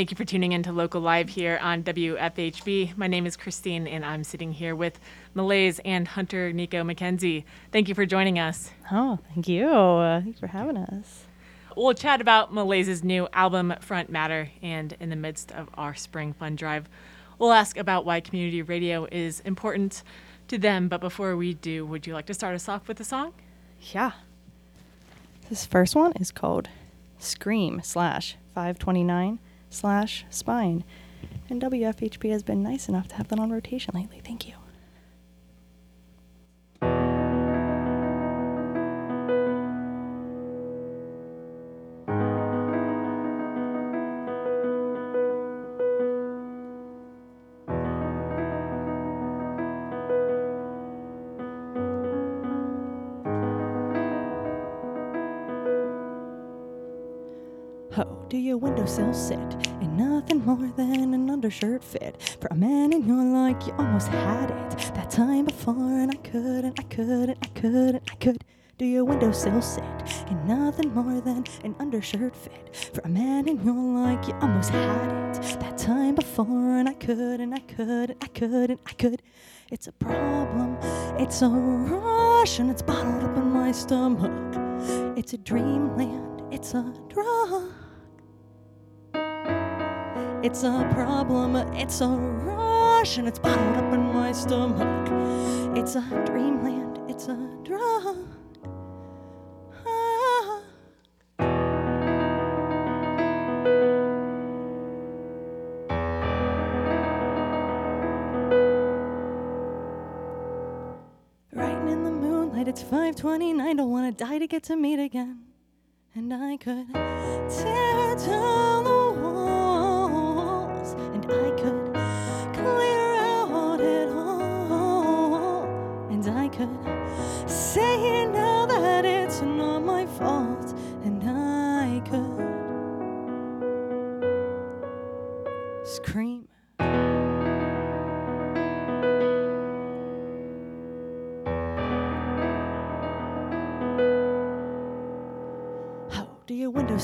Thank you for tuning in to Local Live here on WFHB. My name is Christine, and I'm sitting here with Millaze and Hunter Nico McKenzie. Thank you for joining us. Oh, thank you. Uh, thanks for having us. We'll chat about Millaze's new album, Front Matter, and in the midst of our spring fun drive, we'll ask about why community radio is important to them. But before we do, would you like to start us off with a song? Yeah. This first one is called Scream slash 529 slash spine. And WFHB has been nice enough to have that on rotation lately. Thank you. How do your windowsill sit in nothing more than an undershirt fit? For a man in your like, you almost had it that time before, and I couldn't, I couldn't, I couldn't, I could. Do your windowsill sit in nothing more than an undershirt fit? For a man in your like, you almost had it that time before, and I couldn't, I couldn't, I couldn't, I could. It's a problem, it's a rush, and it's bottled up in my stomach. It's a dreamland, it's a drug. It's a problem, it's a rush, and it's bottled up in my stomach. It's a dreamland, it's a drug. Writing in the moonlight, it's 529. Don't wanna die to get to meet again. And I could tear down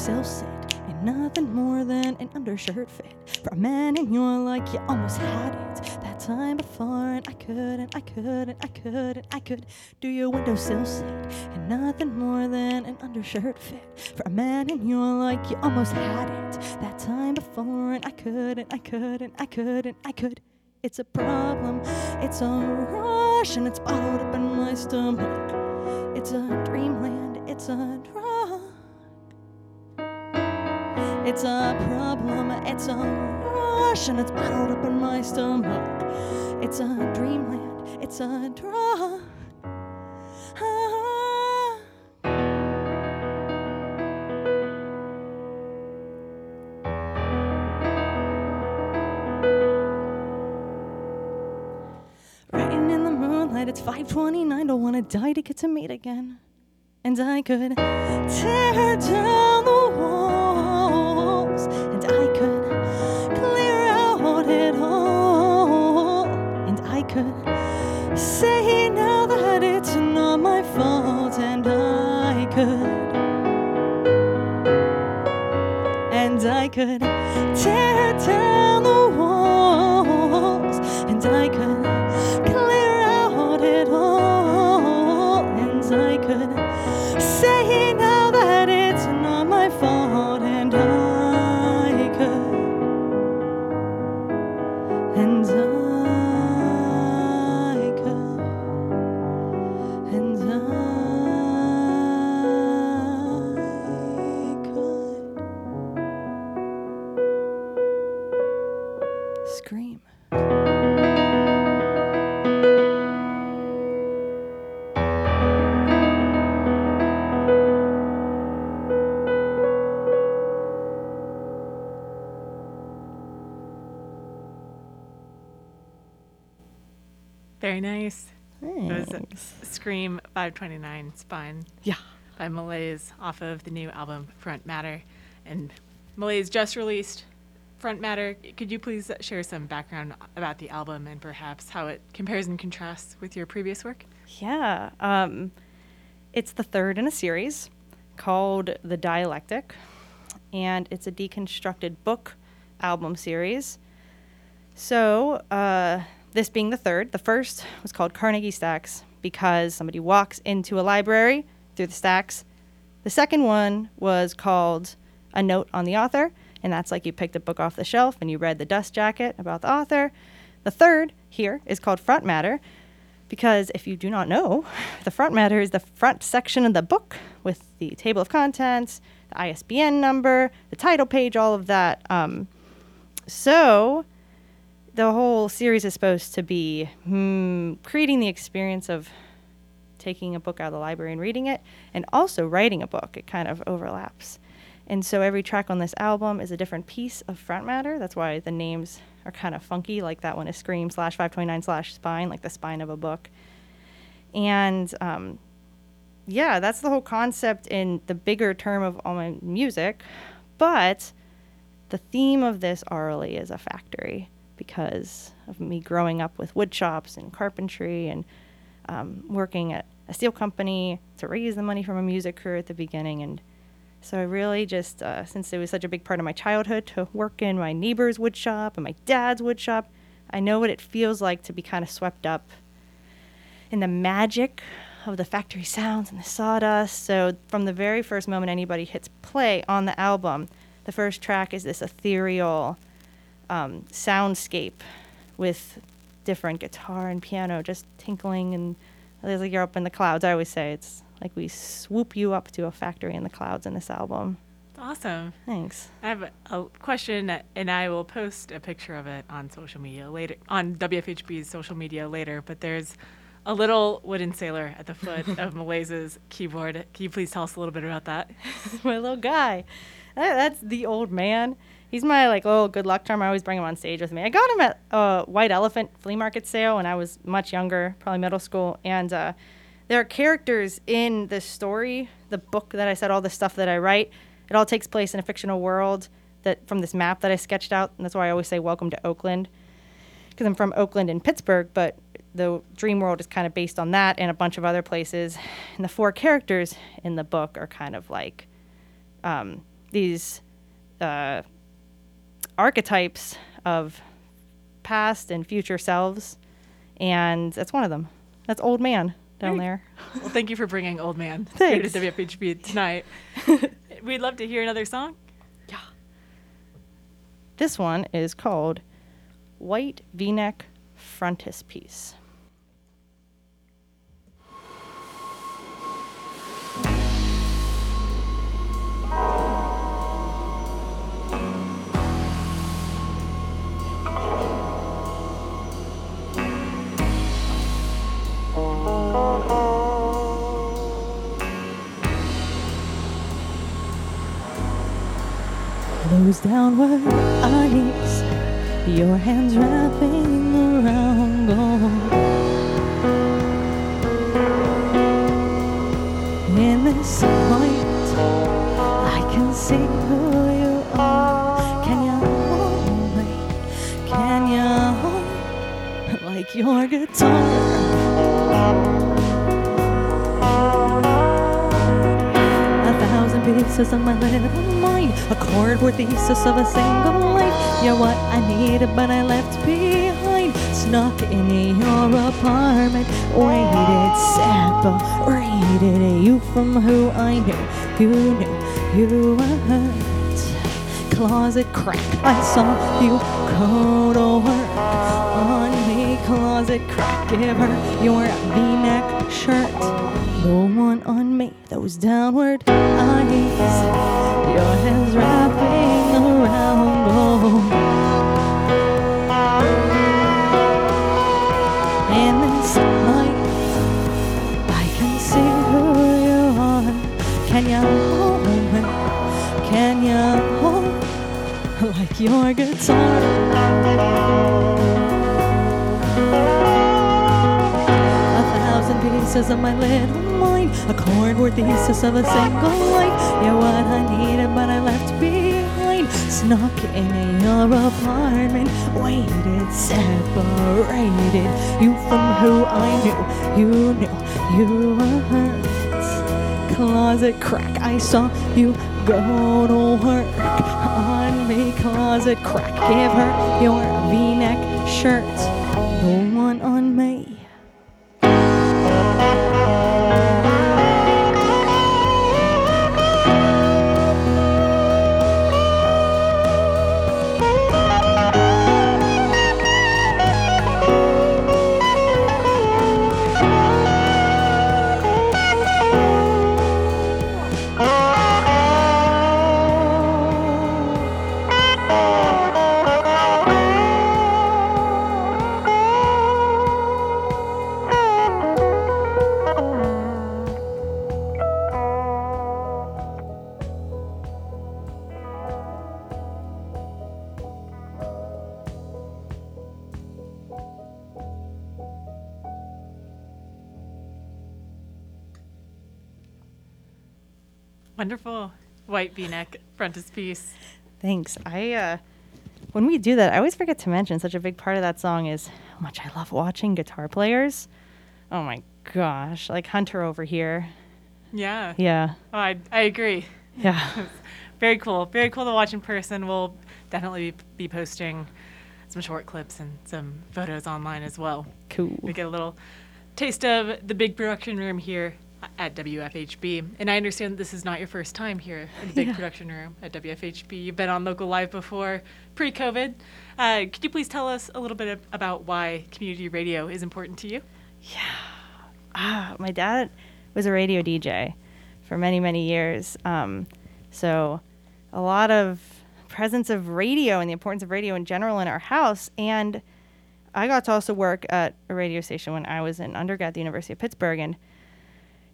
your windowsill sit in nothing more than an undershirt fit? For a man in your like, you almost had it that time before, and I couldn't, I couldn't, I couldn't, I could. Do your windowsill sit in nothing more than an undershirt fit? For a man in your like, you almost had it that time before, and I couldn't, I couldn't, I couldn't, I could. It's a problem, it's a rush, and it's bottled up in my stomach. It's a dreamland, it's a It's a problem, it's a rush, and it's bottled up in my stomach. It's a dreamland, it's a drug. Ah. Writing in the moonlight, it's 529. Don't wanna die to get to meet again. And I could tear down could tear down the walls, and I could clear out it all, and I could say now nice. It was. Scream 529 Spine Yeah. by Millaze off of the new album Front Matter. And Millaze just released Front Matter. Could you please share some background about the album and perhaps how it compares and contrasts with your previous work? Yeah. Um, it's the third in a series called The Dialectic, and it's a deconstructed book album series. So, uh, this being the third, the first was called Carnegie Stacks because somebody walks into a library through the stacks. The second one was called A Note on the Author, and that's like you picked a book off the shelf and you read the dust jacket about the author. The third here is called Front Matter because if you do not know, the front matter is the front section of the book with the table of contents, the ISBN number, the title page, all of that. Um, so the whole series is supposed to be hmm, creating the experience of taking a book out of the library and reading it, and also writing a book. It kind of overlaps. And so every track on this album is a different piece of front matter. That's why the names are kind of funky. Like that one is Scream slash 529 slash spine, like the spine of a book. And um, yeah, that's the whole concept in the bigger term of all my music. But the theme of this orally is a factory because of me growing up with wood shops and carpentry and um, working at a steel company to raise the money from a music career at the beginning and so I really just, uh, since it was such a big part of my childhood, to work in my neighbor's wood shop and my dad's wood shop, I know what it feels like to be kind of swept up in the magic of the factory sounds and the sawdust. So from the very first moment anybody hits play on the album, the first track is this ethereal um, soundscape with different guitar and piano just tinkling and it's like you're up in the clouds. I always say it's like we swoop you up to a factory in the clouds in this album. Awesome. Thanks. I have a, question, and I will post a picture of it on social media later, on WFHB's social media later. But there's a little wooden sailor at the foot of Millaze's keyboard. Can you please tell us a little bit about that? my little guy. That, that's the old man. He's my like little good luck charm. I always bring him on stage with me. I got him at a White Elephant flea market sale when I was much younger, probably middle school, and uh, there are characters in the story, the book that I said, all the stuff that I write. It all takes place in a fictional world that from this map that I sketched out, and that's why I always say welcome to Oakland, because I'm from Oakland and Pittsburgh, but the dream world is kind of based on that and a bunch of other places. And the four characters in the book are kind of like um, these uh, archetypes of past and future selves, and that's one of them. That's old man down there. Well, thank you for bringing Old Man here to Thanks. WFHB tonight. We'd love to hear another song. Yeah. This one is called White V-neck Frontispiece. Those downward eyes, your hands wrapping around gold. In this light, I can see who you are. Can you hold me? Can you hold like your guitar? Pieces of my little mind, a cardboard thesis of a single life. You're what I needed, but I left behind. Snuck in your apartment, waited, separated you from who I knew. You knew you were hurt. Closet crack, I saw you go on me. Closet crack, give her your V-neck shirt. The one on me, those downward eyes, your hands wrapping around. Oh. In this light, I can see who you are. Can you hold me? Can you hold like your guitar? A thousand pieces of my little mind, a cardboard thesis of a single life. You're what I needed, but I left behind. Snuck in your apartment, waited, separated you from who I knew. You knew you were hurt. closet crack. I saw you go to work on me closet crack. Give her your V-neck shirt, the one on me. Wonderful white V-neck frontispiece. Thanks. I uh when we do that, I always forget to mention such a big part of that song is how much I love watching guitar players. Oh my gosh, like Hunter over here. Yeah. Yeah. Oh, I, I agree. Yeah. Very cool. Very cool to watch in person. We'll definitely be posting some short clips and some photos online as well. Cool. We get a little taste of the big production room here at WFHB. And I understand that this is not your first time here in the big Yeah. production room at WFHB. You've been on Local Live before, pre COVID. Uh, could you please tell us a little bit ab- about why community radio is important to you? Yeah. Ah, my dad was a radio DJ for many, many years. Um, so a lot of presence of radio and the importance of radio in general in our house. And I got to also work at a radio station when I was in undergrad at the University of Pittsburgh. And,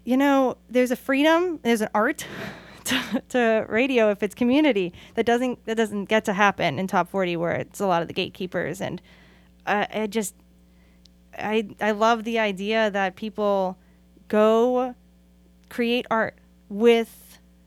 you know, there's a freedom, there's an art to, to radio if it's community. That doesn't that doesn't get to happen in top 40 where it's a lot of the gatekeepers and uh, I just I I love the idea that people go create art with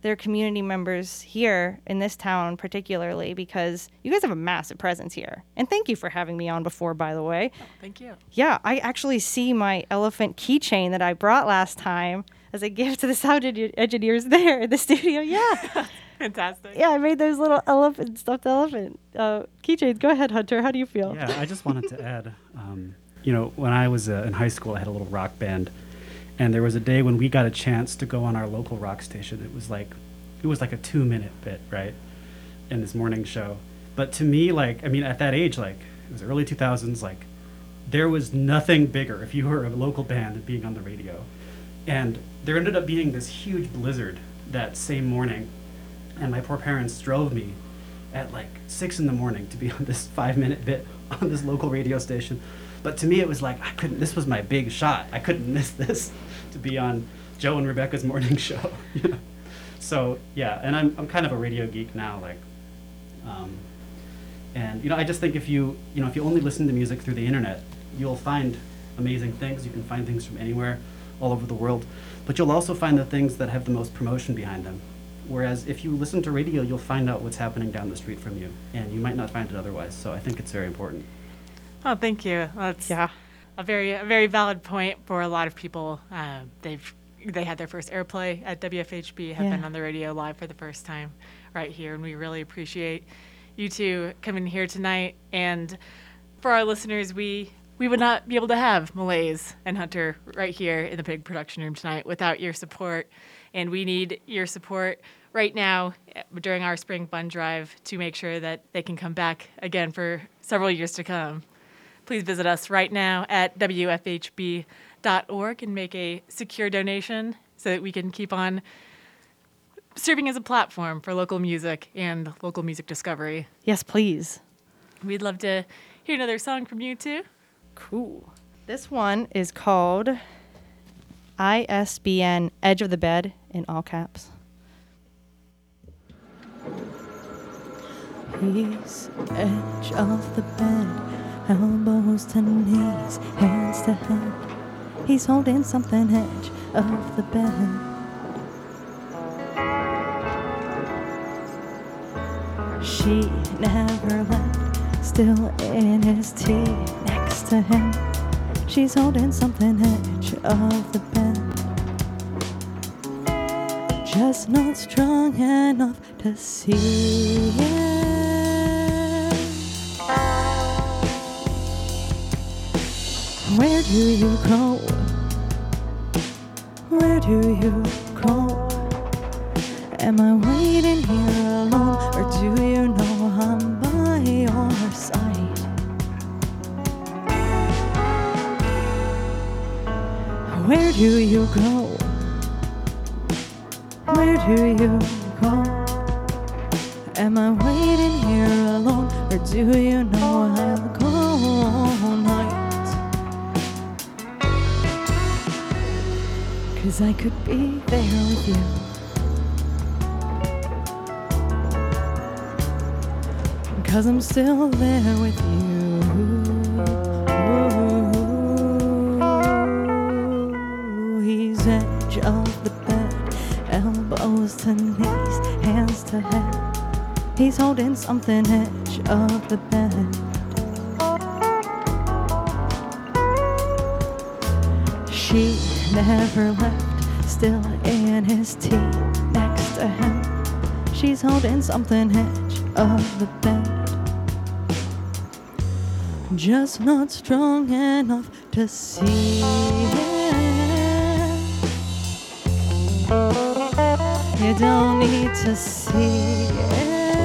their community members here in this town particularly because you guys have a massive presence here. And thank you for having me on before by the way. Thank you. Yeah, I actually see my elephant keychain that I brought last time as a gift to the sound engi- engineers there in the studio. Yeah. Fantastic. yeah, I made those little elephant stuffed elephant uh, keychains. Go ahead, Hunter. How do you feel? Yeah, I just wanted to add, um, you know, when I was uh, in high school, I had a little rock band, and there was a day when we got a chance to go on our local rock station. It was like, it was like a two-minute bit, right, in this morning show. But to me, like, I mean, at that age, like, it was early 2000s, like, there was nothing bigger if you were a local band being on the radio. And there ended up being this huge blizzard that same morning, and my poor parents drove me at like six in the morning to be on this five minute bit on this local radio station. But to me, it was like I couldn't. This was my big shot. I couldn't miss this to be on Joe and Rebecca's morning show. So yeah, and I'm I'm kind of a radio geek now. Like, um, and you know, I just think if you you know if you only listen to music through the internet, you'll find amazing things. You can find things from anywhere, all over the world. But you'll also find the things that have the most promotion behind them. Whereas if you listen to radio, you'll find out what's happening down the street from you, and you might not find it otherwise. So I think it's very important. Oh, thank you. That's Yeah. a very a very valid point for a lot of people. Um, they've they had their first airplay at WFHB, have been on the radio live for the first time right here, and we really appreciate you two coming here tonight. And for our listeners, we we would not be able to have Millaze and Hunter right here in the big production room tonight without your support. And we need your support right now eh, during our spring fund drive to make sure that they can come back again for several years to come please visit us right now at WFHB.org and make a secure donation so that we can keep on serving as a platform for local music and local music discovery. Yes, please. We'd love to hear another song from you too. Cool. This one is called ISBN Edge of the Bed in all caps. He's edge of the bed, elbows to knees, hands to head. He's holding something edge of the bed. She never left, still in his tea next to him. She's holding something edge of the bed. just not strong enough to see it. Where do you go? Where do you go? Am I waiting here alone, or do you know I'm by your side? Where do you go? Where do you go? Am I waiting here alone, or do you know I'll Cause I could be there with you. Cause I'm still there with you. Ooh, He's edge of the bed, elbows to knees, hands to head. He's holding something edge of the bed. Never left, still in his tea next to him. She's holding something edge of the bed. Just not strong enough to see it. You don't need to see it.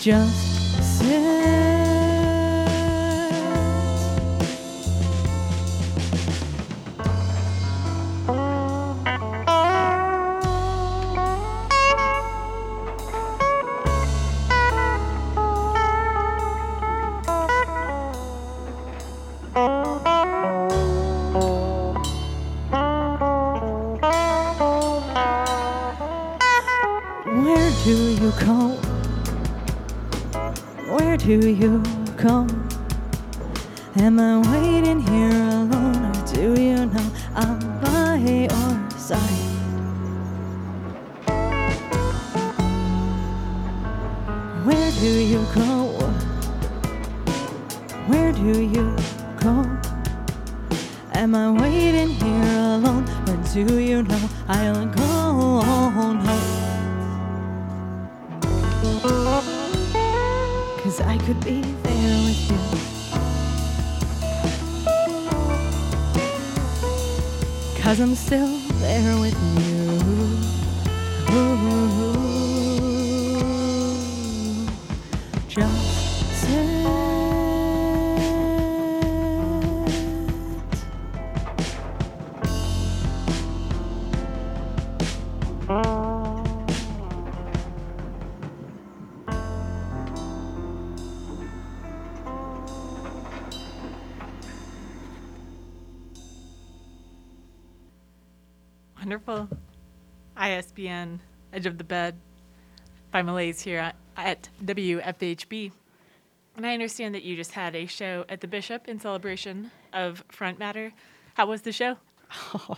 Just sit. Cause I could be there with you. Cause I'm still there with you. ISBN, Edge of the Bed, by Millaze here at, at WFHB. And I understand that you just had a show at the Bishop in celebration of Front Matter. How was the show?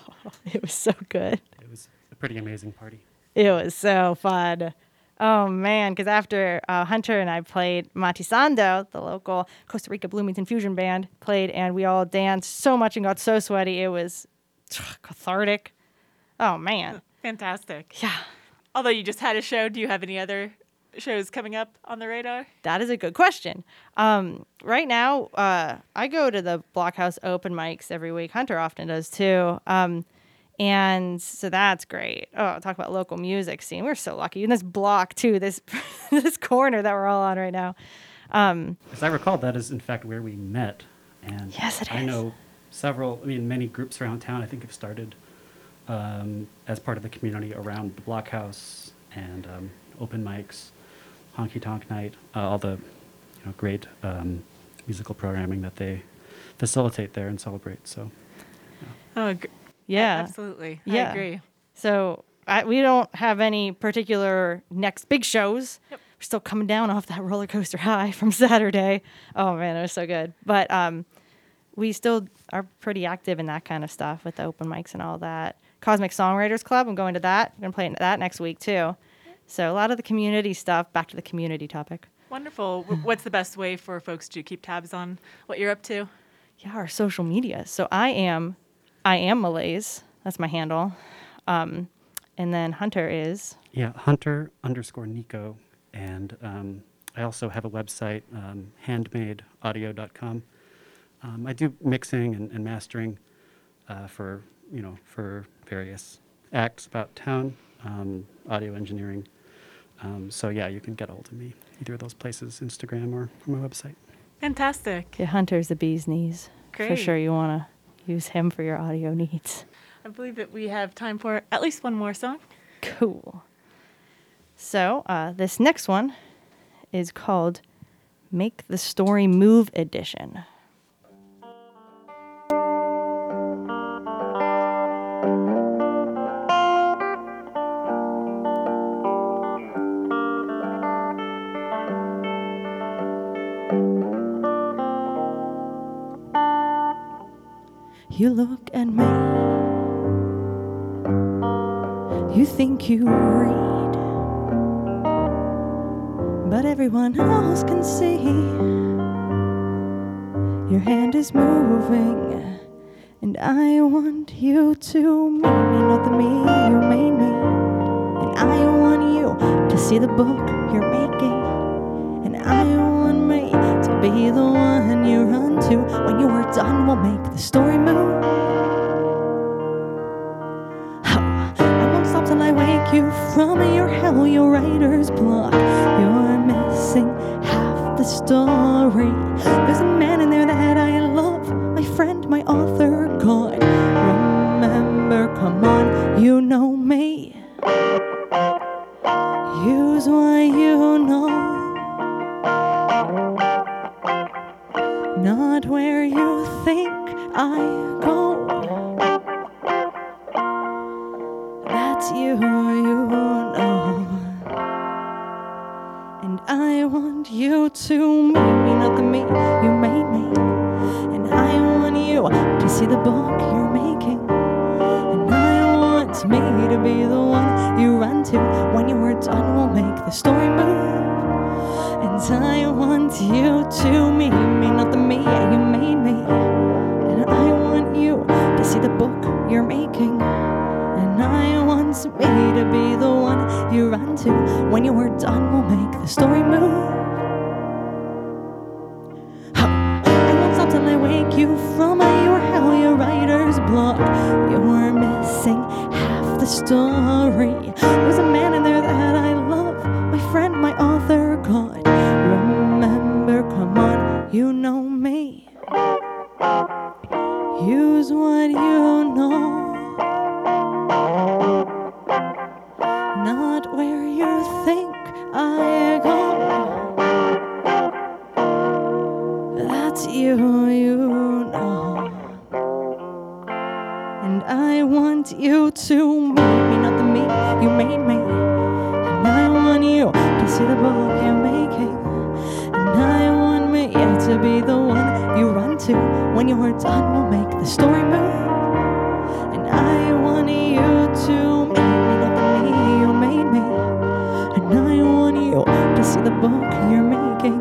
It was so good. It was a pretty amazing party. It was so fun. Oh man, because after uh, Hunter and I played, Matisando, the local Costa Rica Bloomington fusion band, played, and we all danced so much and got so sweaty. It was cathartic. Oh man, Fantastic. yeah, Although you just had a show, do you have any other shows coming up on the radar? that is a good question. Um, right now, uh, I go to the Blockhouse open mics every week. Hunter often does too. Um, and so that's great. Oh, talk about local music scene. We're so lucky in this block too. This this corner that we're all on right now. As I recall, that is in fact where we met. And Yes, it I is. know several, I mean, many groups around town, I think, have started um, as part of the community around the Blockhouse and um, open mics, honky tonk night, uh, all the you know, great um, musical programming that they facilitate there and celebrate. So, Oh, gr- Yeah. absolutely. I agree. So I, we don't have any particular next big shows. Yep. We're still coming down off that roller coaster high from Saturday. Oh man, it was so good. But um, we still are pretty active in that kind of stuff with the open mics and all that. Cosmic Songwriters Club. I'm going to that. I'm going to play that next week too. So a lot of the community stuff. Back to the community topic. Wonderful. What's the best way for folks to keep tabs on what you're up to? Yeah, our social media. So I am I am Millaze. That's my handle. Um, and then Hunter is. Yeah, Hunter underscore Nico. And um, I also have a website, um, handmadeaudio.com. Um, I do mixing and, and mastering uh, for, you know, for various acts about town, um, audio engineering. Um, so yeah, you can get a hold of me either of those places, Instagram or, or my website. Fantastic. Yeah, Hunter's the bee's knees. For sure, you want to use him for your audio needs. I believe that we have time for at least one more song. Cool. So, uh, this next one is called Make the Story Move Edition. You read, but everyone else can see. Your hand is moving, and I want you to meet me, not the me you made me. And I want you to see the book you're making, and I want me to be the one you run to when you are done. We'll make the story move. You from your hell, your writer's block. You're missing half the story. There's a man in there that I love, my friend, my author, see the book you're making. And I want me to be the one you run to. When you are done, we'll make the story move. Huh. I stop till I wake you from your hell, your writer's block. You're missing half the story. There's a man in there When you're done, we'll make the story move. And I want you to meet me, not the me you made me. And I want you to see the book you're making.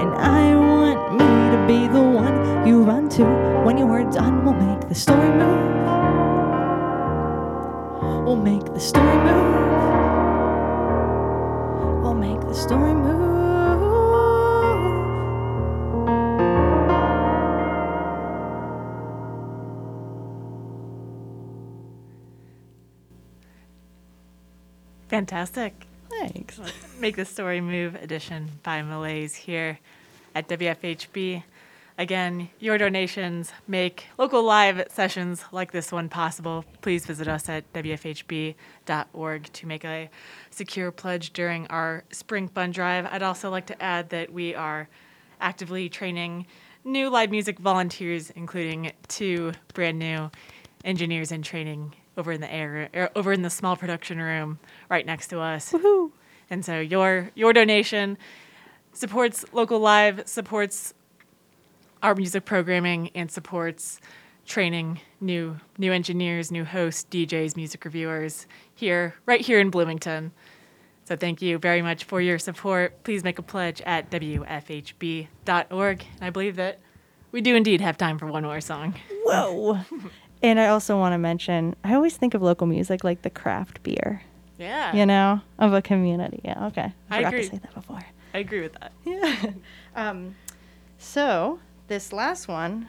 And I want me to be the one you run to. When you are done, we'll make the story move. We'll make the story move. We'll make the story move. Fantastic. Thanks. Make the Story Move edition by Millaze here at WFHB. Again, your donations make local live sessions like this one possible. Please visit us at WFHB.org to make a secure pledge during our spring fund drive. I'd also like to add that we are actively training new live music volunteers, including two brand new engineers in training over in the air, er, over in the small production room right next to us. Woohoo. And so your your donation supports local live, supports our music programming, and supports training new new engineers, new hosts, DJs, music reviewers here right here in Bloomington. So thank you very much for your support. Please make a pledge at wfhb.org. And I believe that we do indeed have time for one more song. Whoa. And I also want to mention, I always think of local music like the craft beer, Yeah. you know, of a community. Yeah, okay. I forgot agree. to say that before. I agree with that. Yeah. um, so this last one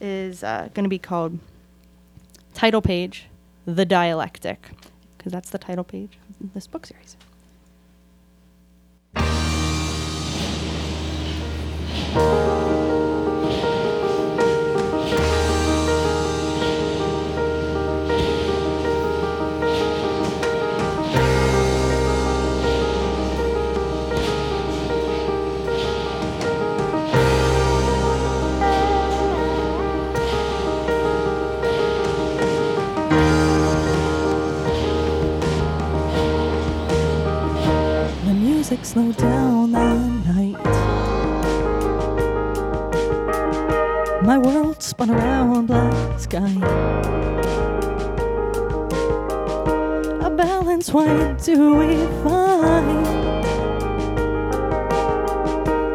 is uh, going to be called title page, the dialectic, because that's the title page of this book series. Slowed down that night. My world spun around black sky. A balance, why do we find?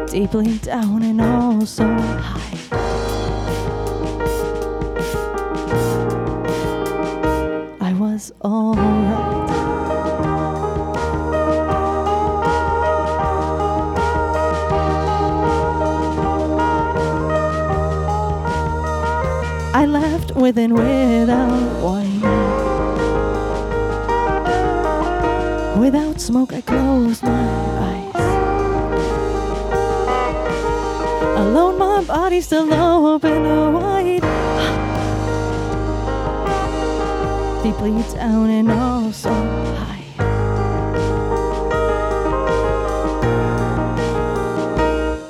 Deeply down and also high. I laughed with and without wine. Without smoke, I closed my eyes. Alone, my body still open wide. Deeply down and also high.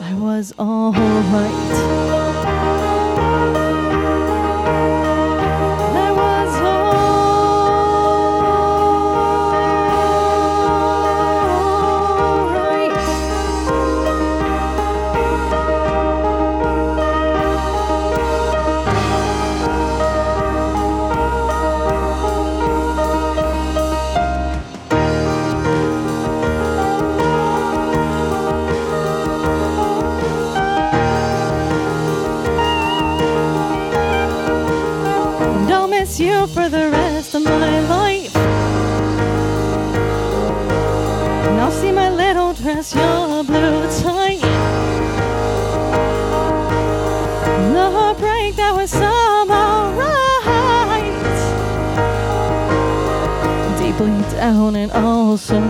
I was alright. I little your blue tie. The break that was somehow right. Deeply down and also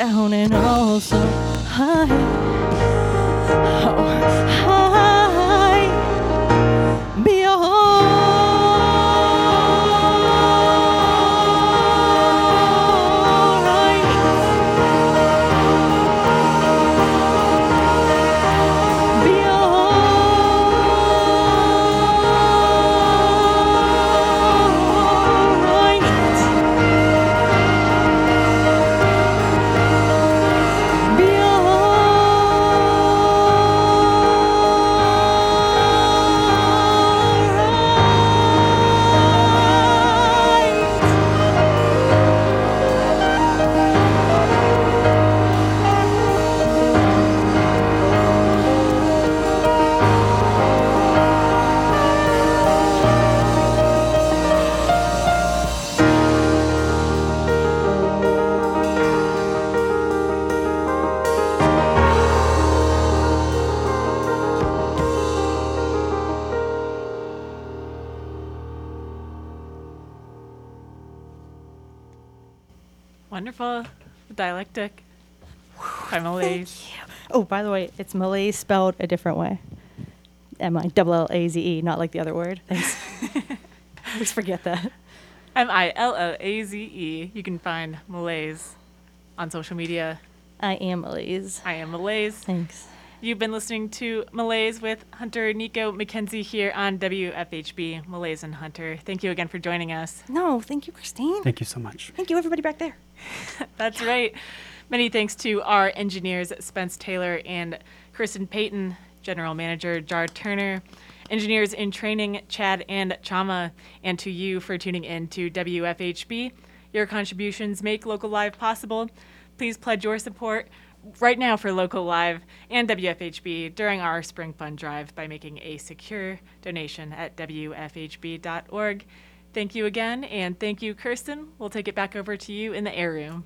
down and also high. By the way, it's Malay spelled a different way. M I double L A Z E, not like the other word. Thanks. I always forget that. M I L L A Z E. You can find Millaze on social media. I am Millaze. I am Millaze. Thanks. You've been listening to Millaze with Hunter Nico McKenzie here on WFHB Millaze and Hunter. Thank you again for joining us. No, thank you, Christine. Thank you so much. Thank you, everybody back there. That's right. Many thanks to our engineers, Spence Taylor and Kirsten Payton, General Manager Jar Turner, engineers in training Chad and Chama, and to you for tuning in to WFHB. Your contributions make Local Live possible. Please pledge your support right now for Local Live and WFHB during our Spring Fund Drive by making a secure donation at WFHB.org. Thank you again, and thank you, Kirsten. We'll take it back over to you in the air room.